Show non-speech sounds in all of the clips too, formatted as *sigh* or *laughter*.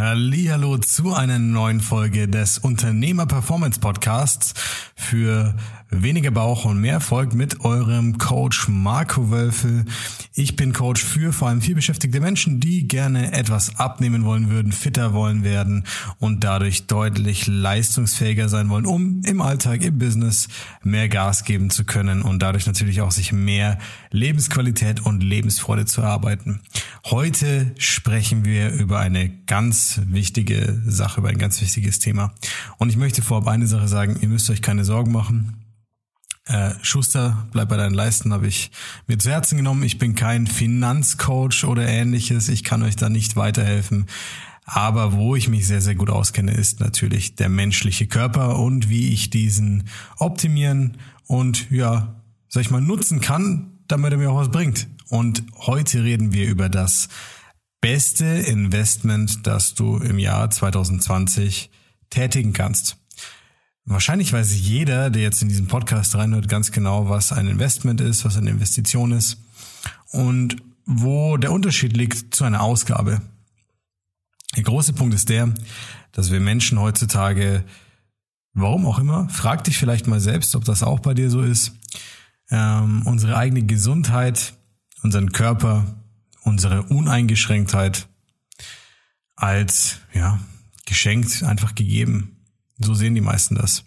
Hallo zu einer neuen Folge des Unternehmer Performance Podcasts für weniger Bauch und mehr Erfolg mit eurem Coach Marco Wölfe. Ich bin Coach für vor allem vielbeschäftigte Menschen, die gerne etwas abnehmen wollen würden, fitter wollen werden und dadurch deutlich leistungsfähiger sein wollen, um im Alltag, im Business mehr Gas geben zu können und dadurch natürlich auch sich mehr Lebensqualität und Lebensfreude zu erarbeiten. Heute sprechen wir über eine ganz wichtige Sache, über ein ganz wichtiges Thema. Und ich möchte vorab eine Sache sagen, ihr müsst euch keine Sorgen machen. Äh, Schuster, bleib bei deinen Leisten, habe ich mir zu Herzen genommen. Ich bin kein Finanzcoach oder ähnliches. Ich kann euch da nicht weiterhelfen. Aber wo ich mich sehr, sehr gut auskenne, ist natürlich der menschliche Körper und wie ich diesen optimieren und ja, sag ich mal, nutzen kann, damit er mir auch was bringt. Und heute reden wir über das beste Investment, das du im Jahr 2020 tätigen kannst. Wahrscheinlich weiß jeder, der jetzt in diesen Podcast reinhört, ganz genau, was ein Investment ist, was eine Investition ist und wo der Unterschied liegt zu einer Ausgabe. Der große Punkt ist der, dass wir Menschen heutzutage, warum auch immer, frag dich vielleicht mal selbst, ob das auch bei dir so ist, ähm, unsere eigene Gesundheit, unseren Körper, unsere Uneingeschränktheit als ja geschenkt einfach gegeben so sehen die meisten das.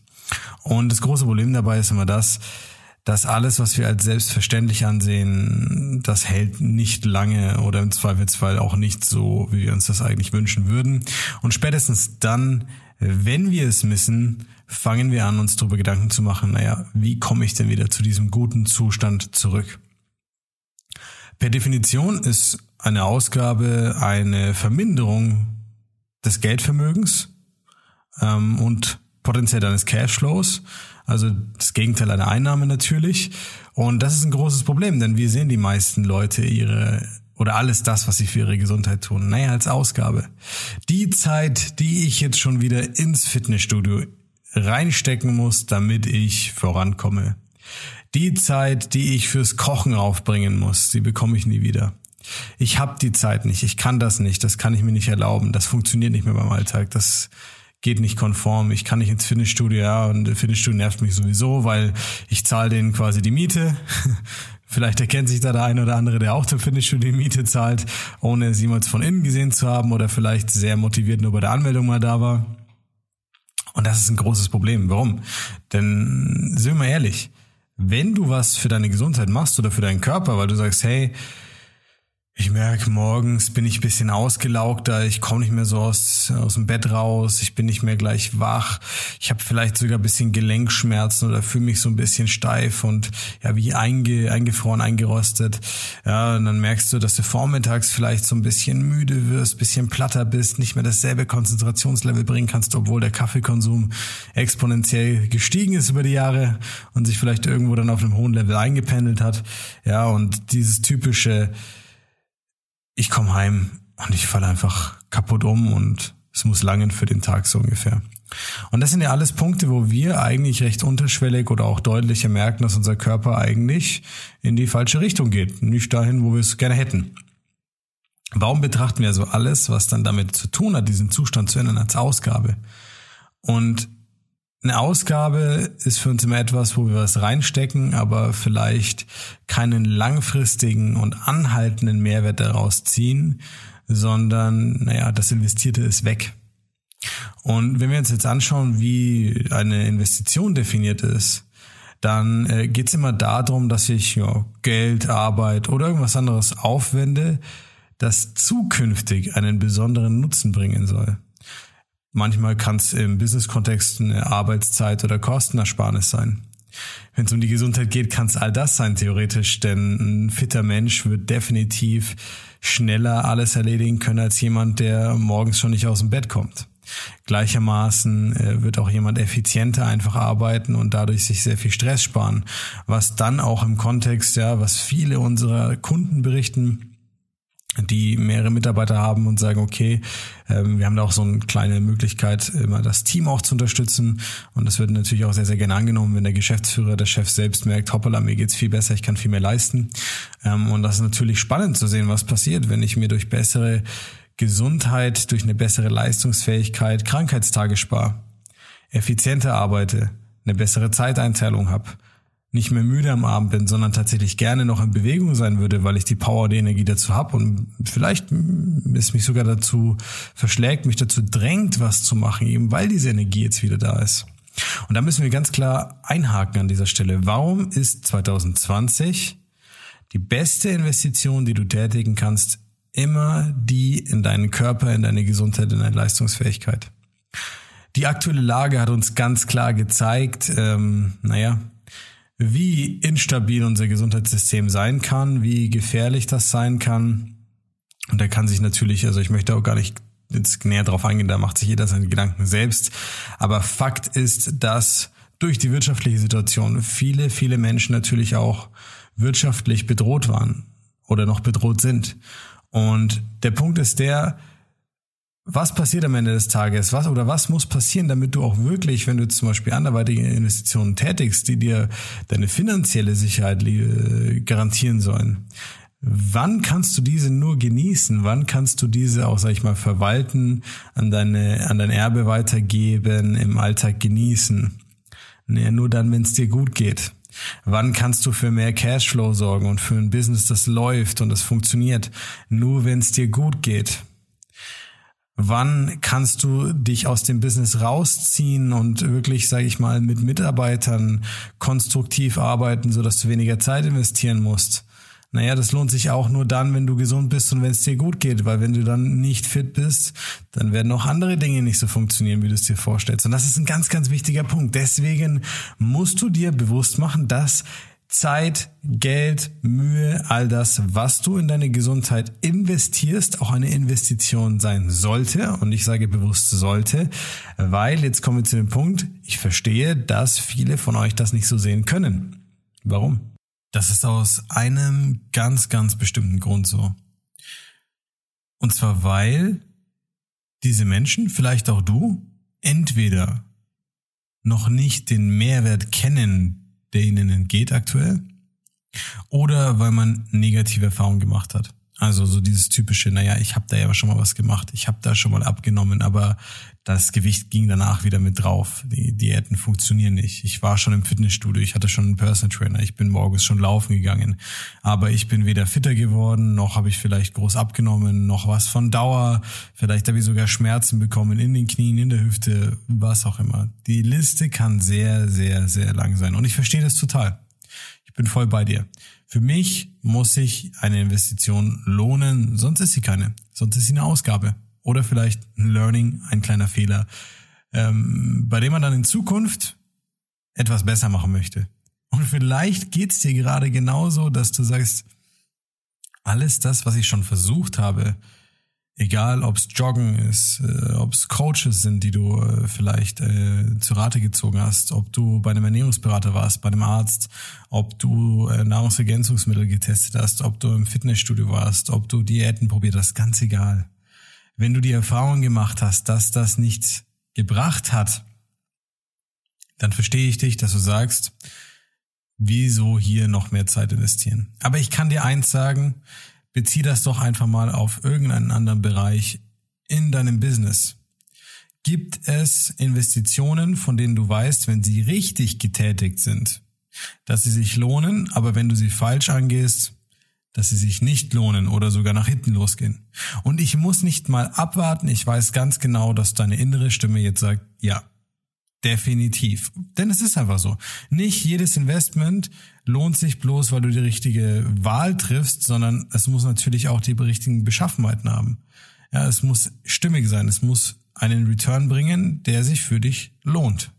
Und das große Problem dabei ist immer das, dass alles, was wir als selbstverständlich ansehen, das hält nicht lange oder im Zweifelsfall auch nicht so, wie wir uns das eigentlich wünschen würden. Und spätestens dann, wenn wir es missen, fangen wir an, uns darüber Gedanken zu machen, naja, wie komme ich denn wieder zu diesem guten Zustand zurück? Per Definition ist eine Ausgabe eine Verminderung des Geldvermögens ähm, und potenziell deines Cashflows. Also das Gegenteil einer Einnahme natürlich. Und das ist ein großes Problem, denn wir sehen die meisten Leute ihre oder alles das, was sie für ihre Gesundheit tun, naja, als Ausgabe. Die Zeit, die ich jetzt schon wieder ins Fitnessstudio reinstecken muss, damit ich vorankomme. Die Zeit, die ich fürs Kochen aufbringen muss, die bekomme ich nie wieder. Ich habe die Zeit nicht, ich kann das nicht, das kann ich mir nicht erlauben, das funktioniert nicht mehr beim Alltag, das geht nicht konform, ich kann nicht ins Fitnessstudio, ja, und Fitnessstudio nervt mich sowieso, weil ich zahle denen quasi die Miete. *laughs* Vielleicht erkennt sich da der eine oder andere, der auch zum Fitnessstudio die Miete zahlt, ohne es jemals von innen gesehen zu haben oder vielleicht sehr motiviert nur bei der Anmeldung mal da war. Und das ist ein großes Problem. Warum? Denn, sind wir mal ehrlich, wenn du was für deine Gesundheit machst oder für deinen Körper, weil du sagst, hey, ich merke, morgens bin ich ein bisschen ausgelaugter, ich komme nicht mehr so aus, aus dem Bett raus, ich bin nicht mehr gleich wach, ich habe vielleicht sogar ein bisschen Gelenkschmerzen oder fühle mich so ein bisschen steif und ja, wie einge, eingefroren, eingerostet. Ja, und dann merkst du, dass du vormittags vielleicht so ein bisschen müde wirst, bisschen platter bist, nicht mehr dasselbe Konzentrationslevel bringen kannst, obwohl der Kaffeekonsum exponentiell gestiegen ist über die Jahre und sich vielleicht irgendwo dann auf einem hohen Level eingependelt hat. Ja, und dieses typische ich komme heim und ich falle einfach kaputt um und es muss langen für den Tag so ungefähr. Und das sind ja alles Punkte, wo wir eigentlich recht unterschwellig oder auch deutlicher merken, dass unser Körper eigentlich in die falsche Richtung geht, nicht dahin, wo wir es gerne hätten. Warum betrachten wir so alles, was dann damit zu tun hat, diesen Zustand zu ändern, als Ausgabe? Und eine Ausgabe ist für uns immer etwas, wo wir was reinstecken, aber vielleicht keinen langfristigen und anhaltenden Mehrwert daraus ziehen, sondern, naja, das Investierte ist weg. Und wenn wir uns jetzt anschauen, wie eine Investition definiert ist, dann äh, geht es immer darum, dass ich ja, Geld, Arbeit oder irgendwas anderes aufwende, das zukünftig einen besonderen Nutzen bringen soll. Manchmal kann es im Business-Kontext eine Arbeitszeit oder Kostenersparnis sein. Wenn es um die Gesundheit geht, kann es all das sein, theoretisch, denn ein fitter Mensch wird definitiv schneller alles erledigen können als jemand, der morgens schon nicht aus dem Bett kommt. Gleichermaßen äh, wird auch jemand effizienter einfach arbeiten und dadurch sich sehr viel Stress sparen, was dann auch im Kontext, ja, was viele unserer Kunden berichten, die mehrere Mitarbeiter haben und sagen, okay, ähm, wir haben da auch so eine kleine Möglichkeit, immer das Team auch zu unterstützen. Und das wird natürlich auch sehr, sehr gerne angenommen, wenn der Geschäftsführer, der Chef selbst merkt, hoppala, mir geht's viel besser, ich kann viel mehr leisten. Ähm, und das ist natürlich spannend zu sehen, was passiert, wenn ich mir durch bessere Gesundheit durch eine bessere Leistungsfähigkeit Krankheitstage spare, effizienter arbeite, eine bessere Zeiteinteilung habe, nicht mehr müde am Abend bin, sondern tatsächlich gerne noch in Bewegung sein würde, weil ich die Power, die Energie dazu habe und vielleicht es mich sogar dazu verschlägt, mich dazu drängt, was zu machen, eben weil diese Energie jetzt wieder da ist. Und da müssen wir ganz klar einhaken an dieser Stelle. Warum ist 2020 die beste Investition, die du tätigen kannst, immer die in deinen Körper, in deine Gesundheit, in deine Leistungsfähigkeit? Die aktuelle Lage hat uns ganz klar gezeigt, ähm, naja, wie instabil unser Gesundheitssystem sein kann, wie gefährlich das sein kann. Und da kann sich natürlich, also ich möchte auch gar nicht jetzt näher drauf eingehen, da macht sich jeder seine Gedanken selbst. Aber Fakt ist, dass durch die wirtschaftliche Situation viele, viele Menschen natürlich auch wirtschaftlich bedroht waren oder noch bedroht sind. Und der Punkt ist der, was passiert am Ende des Tages? Was oder was muss passieren, damit du auch wirklich, wenn du zum Beispiel anderweitige Investitionen tätigst, die dir deine finanzielle Sicherheit äh, garantieren sollen? Wann kannst du diese nur genießen? Wann kannst du diese auch, sag ich mal, verwalten, an deine, an dein Erbe weitergeben, im Alltag genießen? Nee, nur dann, wenn es dir gut geht. Wann kannst du für mehr Cashflow sorgen und für ein Business, das läuft und das funktioniert? Nur wenn es dir gut geht. Wann kannst du dich aus dem Business rausziehen und wirklich, sage ich mal, mit Mitarbeitern konstruktiv arbeiten, so dass du weniger Zeit investieren musst? Naja, das lohnt sich auch nur dann, wenn du gesund bist und wenn es dir gut geht, weil wenn du dann nicht fit bist, dann werden auch andere Dinge nicht so funktionieren, wie du es dir vorstellst. Und das ist ein ganz, ganz wichtiger Punkt. Deswegen musst du dir bewusst machen, dass Zeit, Geld, Mühe, all das, was du in deine Gesundheit investierst, auch eine Investition sein sollte. Und ich sage bewusst sollte, weil jetzt kommen wir zu dem Punkt, ich verstehe, dass viele von euch das nicht so sehen können. Warum? Das ist aus einem ganz, ganz bestimmten Grund so. Und zwar, weil diese Menschen, vielleicht auch du, entweder noch nicht den Mehrwert kennen, der ihnen entgeht aktuell. Oder weil man negative Erfahrungen gemacht hat. Also so dieses typische, naja, ich habe da ja schon mal was gemacht, ich habe da schon mal abgenommen, aber das Gewicht ging danach wieder mit drauf. Die Diäten funktionieren nicht. Ich war schon im Fitnessstudio, ich hatte schon einen Personal Trainer, ich bin morgens schon laufen gegangen, aber ich bin weder fitter geworden, noch habe ich vielleicht groß abgenommen, noch was von Dauer, vielleicht habe ich sogar Schmerzen bekommen in den Knien, in der Hüfte, was auch immer. Die Liste kann sehr, sehr, sehr lang sein und ich verstehe das total. Ich bin voll bei dir. Für mich muss sich eine Investition lohnen, sonst ist sie keine. Sonst ist sie eine Ausgabe. Oder vielleicht ein Learning, ein kleiner Fehler, ähm, bei dem man dann in Zukunft etwas besser machen möchte. Und vielleicht geht's dir gerade genauso, dass du sagst, alles das, was ich schon versucht habe, Egal, ob es Joggen ist, äh, ob es Coaches sind, die du äh, vielleicht äh, zu Rate gezogen hast, ob du bei einem Ernährungsberater warst, bei einem Arzt, ob du äh, Nahrungsergänzungsmittel getestet hast, ob du im Fitnessstudio warst, ob du Diäten probiert hast, ganz egal. Wenn du die Erfahrung gemacht hast, dass das nichts gebracht hat, dann verstehe ich dich, dass du sagst, wieso hier noch mehr Zeit investieren. Aber ich kann dir eins sagen, bezieh das doch einfach mal auf irgendeinen anderen Bereich in deinem Business. Gibt es Investitionen, von denen du weißt, wenn sie richtig getätigt sind, dass sie sich lohnen, aber wenn du sie falsch angehst, dass sie sich nicht lohnen oder sogar nach hinten losgehen. Und ich muss nicht mal abwarten, ich weiß ganz genau, dass deine innere Stimme jetzt sagt, ja, Definitiv. Denn es ist einfach so. Nicht jedes Investment lohnt sich bloß, weil du die richtige Wahl triffst, sondern es muss natürlich auch die richtigen Beschaffenheiten haben. Ja, es muss stimmig sein. Es muss einen Return bringen, der sich für dich lohnt.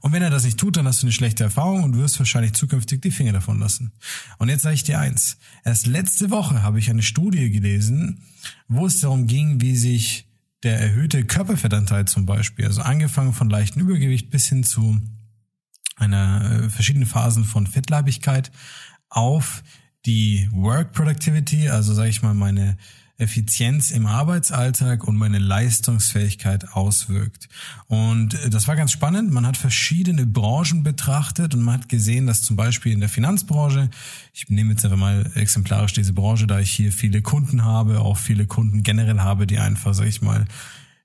Und wenn er das nicht tut, dann hast du eine schlechte Erfahrung und wirst wahrscheinlich zukünftig die Finger davon lassen. Und jetzt sage ich dir eins. Erst letzte Woche habe ich eine Studie gelesen, wo es darum ging, wie sich der erhöhte Körperfettanteil zum Beispiel, also angefangen von leichtem Übergewicht bis hin zu einer äh, verschiedenen Phasen von Fettleibigkeit auf die Work Productivity, also sage ich mal meine Effizienz im Arbeitsalltag und meine Leistungsfähigkeit auswirkt. Und äh, das war ganz spannend. Man hat verschiedene Branchen betrachtet und man hat gesehen, dass zum Beispiel in der Finanzbranche, ich nehme jetzt einfach mal exemplarisch diese Branche, da ich hier viele Kunden habe, auch viele Kunden generell habe, die einfach, sag ich mal,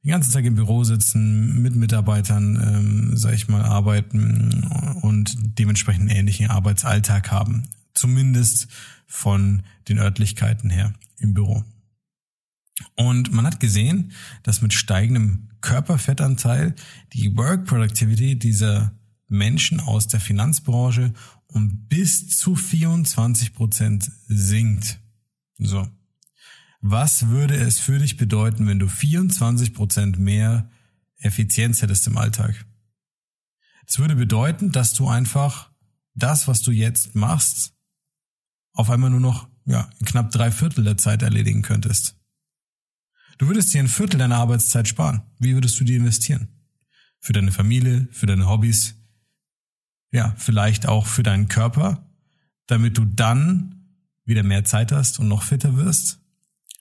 den ganzen Tag im Büro sitzen, mit Mitarbeitern, ähm, sag ich mal, arbeiten und dementsprechend ähnlichen Arbeitsalltag haben. Zumindest von den Örtlichkeiten her im Büro. Und man hat gesehen, dass mit steigendem Körperfettanteil die Work Productivity dieser Menschen aus der Finanzbranche um bis zu 24 Prozent sinkt. So. Was würde es für dich bedeuten, wenn du 24 Prozent mehr Effizienz hättest im Alltag? Es würde bedeuten, dass du einfach das, was du jetzt machst, auf einmal nur noch ja, knapp drei Viertel der Zeit erledigen könntest. Du würdest dir ein Viertel deiner Arbeitszeit sparen. Wie würdest du die investieren? Für deine Familie, für deine Hobbys, ja, vielleicht auch für deinen Körper, damit du dann wieder mehr Zeit hast und noch fitter wirst?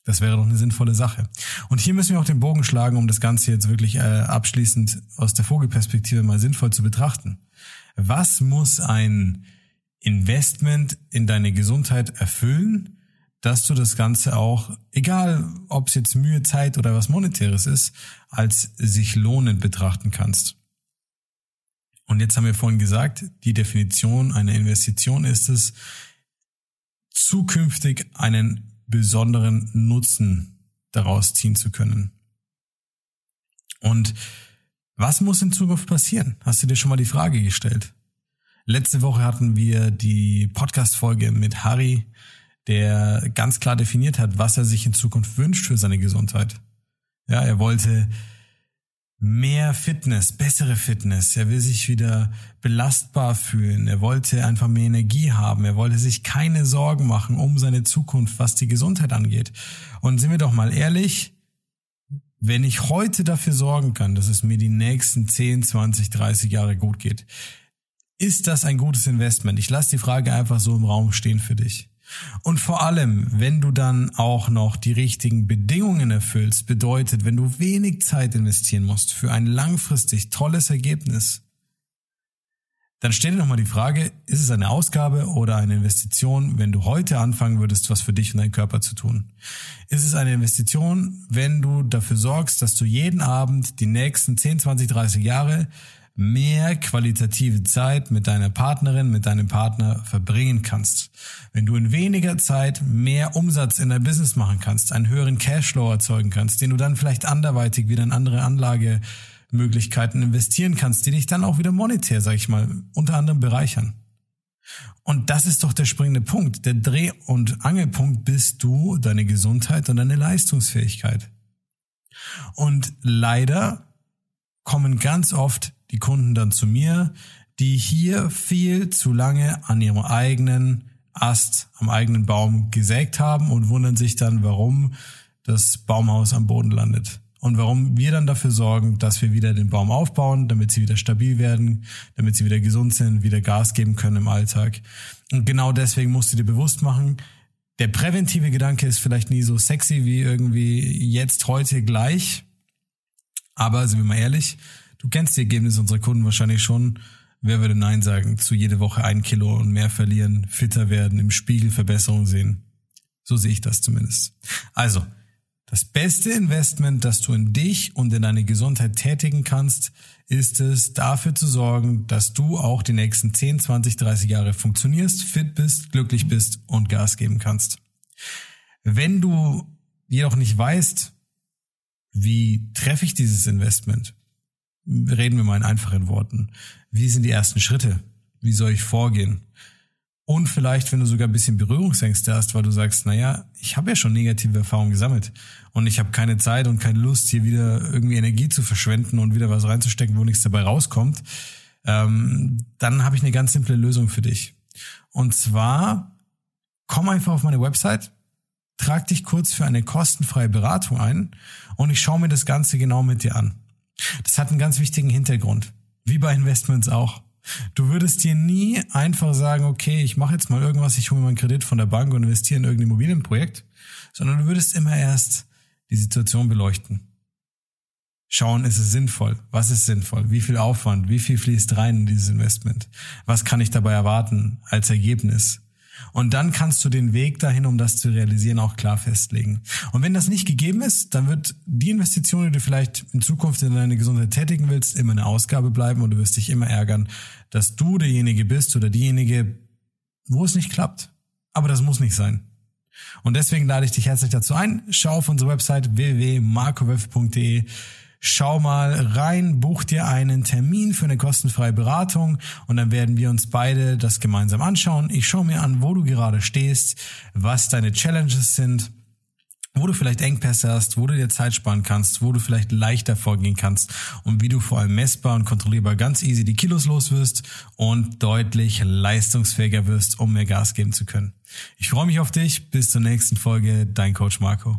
Das wäre doch eine sinnvolle Sache. Und hier müssen wir auch den Bogen schlagen, um das Ganze jetzt wirklich äh, abschließend aus der Vogelperspektive mal sinnvoll zu betrachten. Was muss ein Investment in deine Gesundheit erfüllen, dass du das Ganze auch, egal ob es jetzt Mühe, Zeit oder was Monetäres ist, als sich lohnend betrachten kannst. Und jetzt haben wir vorhin gesagt, die Definition einer Investition ist es, zukünftig einen besonderen Nutzen daraus ziehen zu können. Und was muss in Zukunft passieren? Hast du dir schon mal die Frage gestellt? Letzte Woche hatten wir die Podcast-Folge mit Harry, der ganz klar definiert hat, was er sich in Zukunft wünscht für seine Gesundheit. Ja, er wollte mehr Fitness, bessere Fitness. Er will sich wieder belastbar fühlen. Er wollte einfach mehr Energie haben. Er wollte sich keine Sorgen machen um seine Zukunft, was die Gesundheit angeht. Und sind wir doch mal ehrlich, wenn ich heute dafür sorgen kann, dass es mir die nächsten 10, 20, 30 Jahre gut geht, ist das ein gutes Investment? Ich lasse die Frage einfach so im Raum stehen für dich. Und vor allem, wenn du dann auch noch die richtigen Bedingungen erfüllst, bedeutet, wenn du wenig Zeit investieren musst für ein langfristig tolles Ergebnis, dann stell dir nochmal die Frage, ist es eine Ausgabe oder eine Investition, wenn du heute anfangen würdest, was für dich und deinen Körper zu tun? Ist es eine Investition, wenn du dafür sorgst, dass du jeden Abend die nächsten 10, 20, 30 Jahre mehr qualitative Zeit mit deiner Partnerin, mit deinem Partner verbringen kannst. Wenn du in weniger Zeit mehr Umsatz in dein Business machen kannst, einen höheren Cashflow erzeugen kannst, den du dann vielleicht anderweitig wieder in andere Anlagemöglichkeiten investieren kannst, die dich dann auch wieder monetär, sag ich mal, unter anderem bereichern. Und das ist doch der springende Punkt. Der Dreh- und Angelpunkt bist du, deine Gesundheit und deine Leistungsfähigkeit. Und leider kommen ganz oft die Kunden dann zu mir, die hier viel zu lange an ihrem eigenen Ast, am eigenen Baum gesägt haben und wundern sich dann, warum das Baumhaus am Boden landet. Und warum wir dann dafür sorgen, dass wir wieder den Baum aufbauen, damit sie wieder stabil werden, damit sie wieder gesund sind, wieder Gas geben können im Alltag. Und genau deswegen musst du dir bewusst machen, der präventive Gedanke ist vielleicht nie so sexy wie irgendwie jetzt, heute, gleich. Aber sind wir mal ehrlich, Du kennst die Ergebnisse unserer Kunden wahrscheinlich schon. Wer würde Nein sagen zu jede Woche ein Kilo und mehr verlieren, fitter werden, im Spiegel Verbesserungen sehen? So sehe ich das zumindest. Also, das beste Investment, das du in dich und in deine Gesundheit tätigen kannst, ist es, dafür zu sorgen, dass du auch die nächsten 10, 20, 30 Jahre funktionierst, fit bist, glücklich bist und Gas geben kannst. Wenn du jedoch nicht weißt, wie treffe ich dieses Investment, reden wir mal in einfachen Worten. Wie sind die ersten Schritte? Wie soll ich vorgehen? Und vielleicht, wenn du sogar ein bisschen Berührungsängste hast, weil du sagst, naja, ich habe ja schon negative Erfahrungen gesammelt und ich habe keine Zeit und keine Lust, hier wieder irgendwie Energie zu verschwenden und wieder was reinzustecken, wo nichts dabei rauskommt, ähm, dann habe ich eine ganz simple Lösung für dich. Und zwar, komm einfach auf meine Website, trag dich kurz für eine kostenfreie Beratung ein und ich schaue mir das Ganze genau mit dir an. Das hat einen ganz wichtigen Hintergrund. Wie bei Investments auch. Du würdest dir nie einfach sagen, okay, ich mache jetzt mal irgendwas, ich hole mir einen Kredit von der Bank und investiere in irgendein Immobilienprojekt, sondern du würdest immer erst die Situation beleuchten. Schauen, ist es sinnvoll? Was ist sinnvoll? Wie viel Aufwand? Wie viel fließt rein in dieses Investment? Was kann ich dabei erwarten als Ergebnis? Und dann kannst du den Weg dahin, um das zu realisieren, auch klar festlegen. Und wenn das nicht gegeben ist, dann wird die Investition, die du vielleicht in Zukunft in deine Gesundheit tätigen willst, immer eine Ausgabe bleiben und du wirst dich immer ärgern, dass du derjenige bist oder diejenige, wo es nicht klappt. Aber das muss nicht sein. Und deswegen lade ich dich herzlich dazu ein. Schau auf unsere Website www.markowölf.de Schau mal rein, buch dir einen Termin für eine kostenfreie Beratung und dann werden wir uns beide das gemeinsam anschauen. Ich schaue mir an, wo du gerade stehst, was deine Challenges sind wo du vielleicht Engpässe hast, wo du dir Zeit sparen kannst, wo du vielleicht leichter vorgehen kannst und wie du vor allem messbar und kontrollierbar ganz easy die Kilos los wirst und deutlich leistungsfähiger wirst, um mehr Gas geben zu können. Ich freue mich auf dich. Bis zur nächsten Folge. Dein Coach Marco.